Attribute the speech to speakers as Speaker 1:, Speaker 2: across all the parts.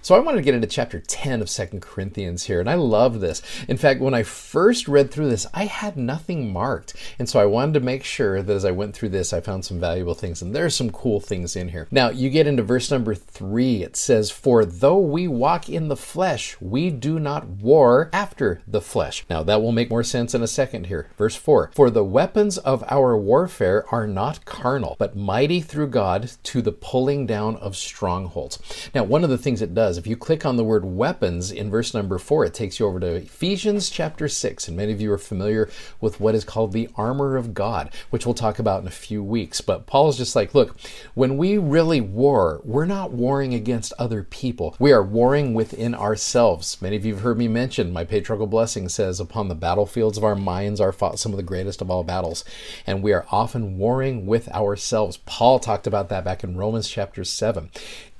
Speaker 1: So I wanted to get into chapter 10 of Second Corinthians here, and I love this. In fact, when I first read through this, I had nothing marked. And so I wanted to make sure that as I went through this, I found some valuable things. And there's some cool things in here. Now, you get into verse number 3. It says, For though we walk in the flesh, we do not war after the flesh. Now, that will make more sense in a second here. Verse 4 For the weapons of our warfare are not carnal, but mighty through God to the pulling down of strongholds. Now, one of the things does. If you click on the word weapons in verse number four, it takes you over to Ephesians chapter six. And many of you are familiar with what is called the armor of God, which we'll talk about in a few weeks. But Paul's just like, look, when we really war, we're not warring against other people. We are warring within ourselves. Many of you have heard me mention my patriarchal blessing says, upon the battlefields of our minds are fought some of the greatest of all battles. And we are often warring with ourselves. Paul talked about that back in Romans chapter 7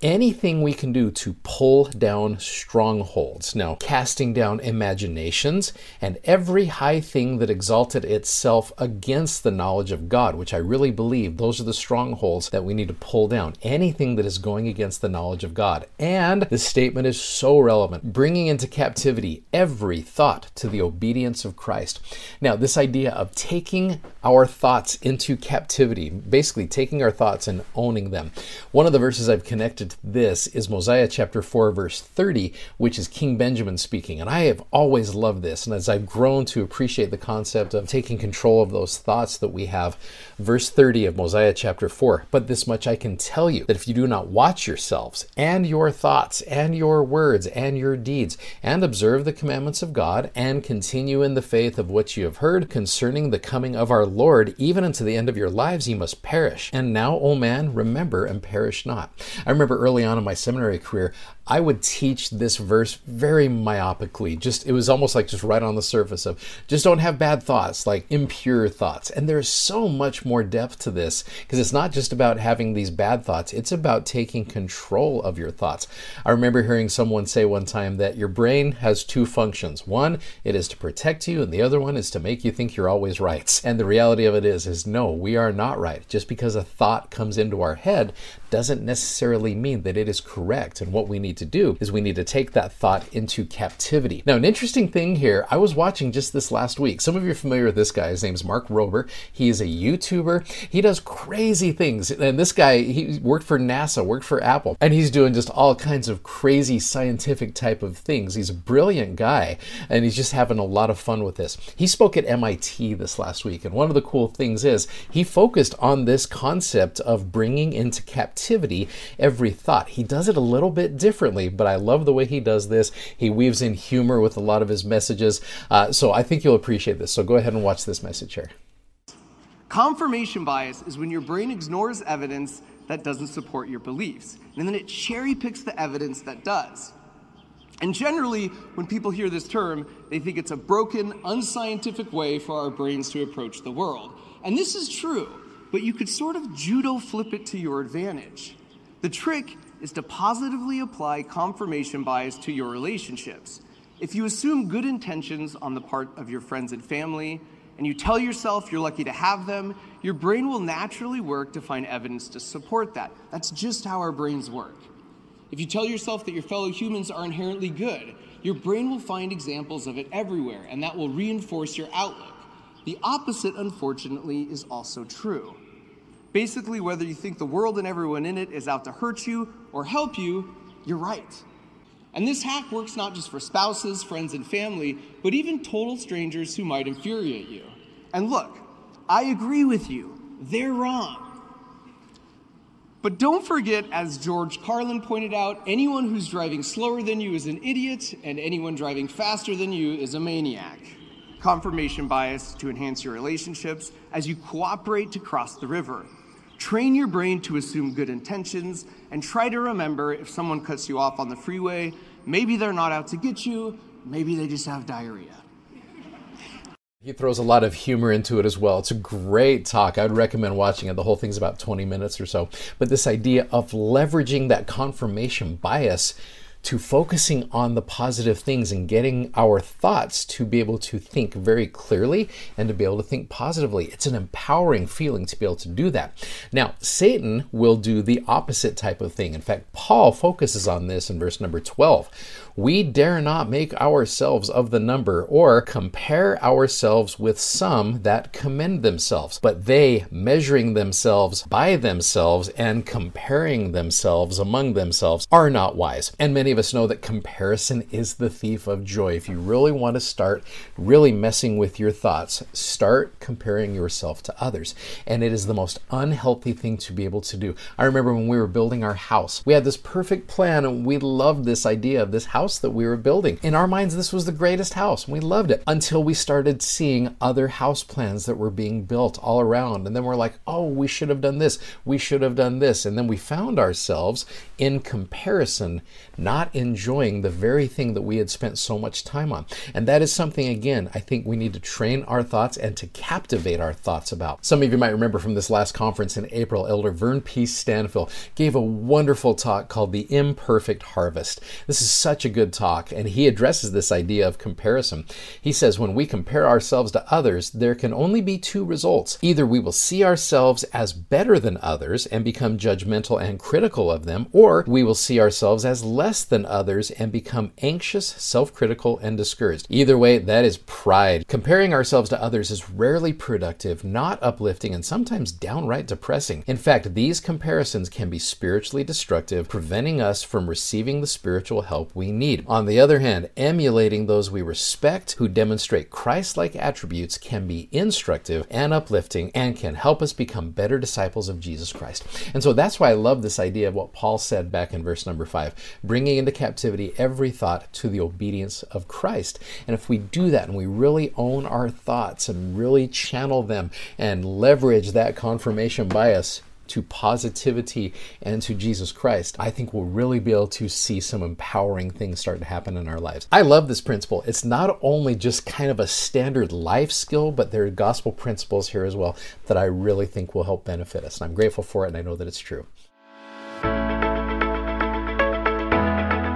Speaker 1: anything we can do to pull down strongholds. Now, casting down imaginations and every high thing that exalted itself against the knowledge of God, which I really believe those are the strongholds that we need to pull down. Anything that is going against the knowledge of God. And this statement is so relevant bringing into captivity every thought to the obedience of Christ. Now, this idea of taking our thoughts into captivity, basically taking our thoughts and owning them. One of the verses I've connected to this is Mosiah chapter 4, verse 30, which is King Benjamin speaking. And I have always loved this. And as I've grown to appreciate the concept of taking control of those thoughts that we have, verse 30 of Mosiah chapter 4, but this much I can tell you that if you do not watch yourselves and your thoughts and your words and your deeds and observe the commandments of God and continue in the faith of what you have heard concerning the coming of our Lord, even unto the end of your lives, ye must perish. And now, O man, remember and perish not. I remember early on in my seminary career, I would teach this verse very myopically. Just it was almost like just right on the surface of just don't have bad thoughts, like impure thoughts. And there's so much more depth to this because it's not just about having these bad thoughts, it's about taking control of your thoughts. I remember hearing someone say one time that your brain has two functions. One, it is to protect you, and the other one is to make you think you're always right. And the reality of it is is no, we are not right. Just because a thought comes into our head doesn't necessarily mean that it is correct. And what we need to do is we need to take that thought into captivity. Now, an interesting thing here, I was watching just this last week. Some of you are familiar with this guy. His name's Mark Rober. He is a YouTuber. He does crazy things. And this guy, he worked for NASA, worked for Apple, and he's doing just all kinds of crazy scientific type of things. He's a brilliant guy, and he's just having a lot of fun with this. He spoke at MIT this last week, and one of the cool things is he focused on this concept of bringing into captivity every thought. He does it a little bit differently, but I love the way he does this. He weaves in humor with a lot of his messages. Uh, so I think you'll appreciate this. So go ahead and watch this message here.
Speaker 2: Confirmation bias is when your brain ignores evidence that doesn't support your beliefs, and then it cherry picks the evidence that does. And generally, when people hear this term, they think it's a broken, unscientific way for our brains to approach the world. And this is true, but you could sort of judo flip it to your advantage. The trick is to positively apply confirmation bias to your relationships. If you assume good intentions on the part of your friends and family, and you tell yourself you're lucky to have them, your brain will naturally work to find evidence to support that. That's just how our brains work. If you tell yourself that your fellow humans are inherently good, your brain will find examples of it everywhere, and that will reinforce your outlook. The opposite, unfortunately, is also true. Basically, whether you think the world and everyone in it is out to hurt you or help you, you're right. And this hack works not just for spouses, friends, and family, but even total strangers who might infuriate you. And look, I agree with you, they're wrong. But don't forget, as George Carlin pointed out, anyone who's driving slower than you is an idiot, and anyone driving faster than you is a maniac. Confirmation bias to enhance your relationships as you cooperate to cross the river. Train your brain to assume good intentions and try to remember if someone cuts you off on the freeway, maybe they're not out to get you, maybe they just have diarrhea.
Speaker 1: He throws a lot of humor into it as well. It's a great talk. I would recommend watching it. The whole thing's about 20 minutes or so. But this idea of leveraging that confirmation bias to focusing on the positive things and getting our thoughts to be able to think very clearly and to be able to think positively. It's an empowering feeling to be able to do that. Now, Satan will do the opposite type of thing. In fact, Paul focuses on this in verse number 12 we dare not make ourselves of the number or compare ourselves with some that commend themselves, but they, measuring themselves by themselves and comparing themselves among themselves, are not wise. And many of us know that comparison is the thief of joy. If you really want to start really messing with your thoughts, start comparing yourself to others. And it is the most unhealthy thing to be able to do. I remember when we were building our house, we had this perfect plan and we loved this idea of this house that we were building. In our minds, this was the greatest house. We loved it until we started seeing other house plans that were being built all around. And then we're like, oh, we should have done this. We should have done this. And then we found ourselves in comparison, not enjoying the very thing that we had spent so much time on. And that is something, again, I think we need to train our thoughts and to captivate our thoughts about. Some of you might remember from this last conference in April, Elder Vern P. Stanfill gave a wonderful talk called The Imperfect Harvest. This is such a good talk, and he addresses this idea of comparison. He says, when we compare ourselves to others, there can only be two results. Either we will see ourselves as better than others and become judgmental and critical of them, or we will see ourselves as less than others and become anxious, self critical, and discouraged. Either way, that is pride. Comparing ourselves to others is rarely productive, not uplifting, and sometimes downright depressing. In fact, these comparisons can be spiritually destructive, preventing us from receiving the spiritual help we need. On the other hand, emulating those we respect who demonstrate Christ like attributes can be instructive and uplifting and can help us become better disciples of Jesus Christ. And so that's why I love this idea of what Paul said back in verse number five bringing into captivity every thought to the obedience of Christ. And if we do that and we really own our thoughts and really channel them and leverage that confirmation bias to positivity and to Jesus Christ, I think we'll really be able to see some empowering things start to happen in our lives. I love this principle. It's not only just kind of a standard life skill, but there are gospel principles here as well that I really think will help benefit us. And I'm grateful for it, and I know that it's true.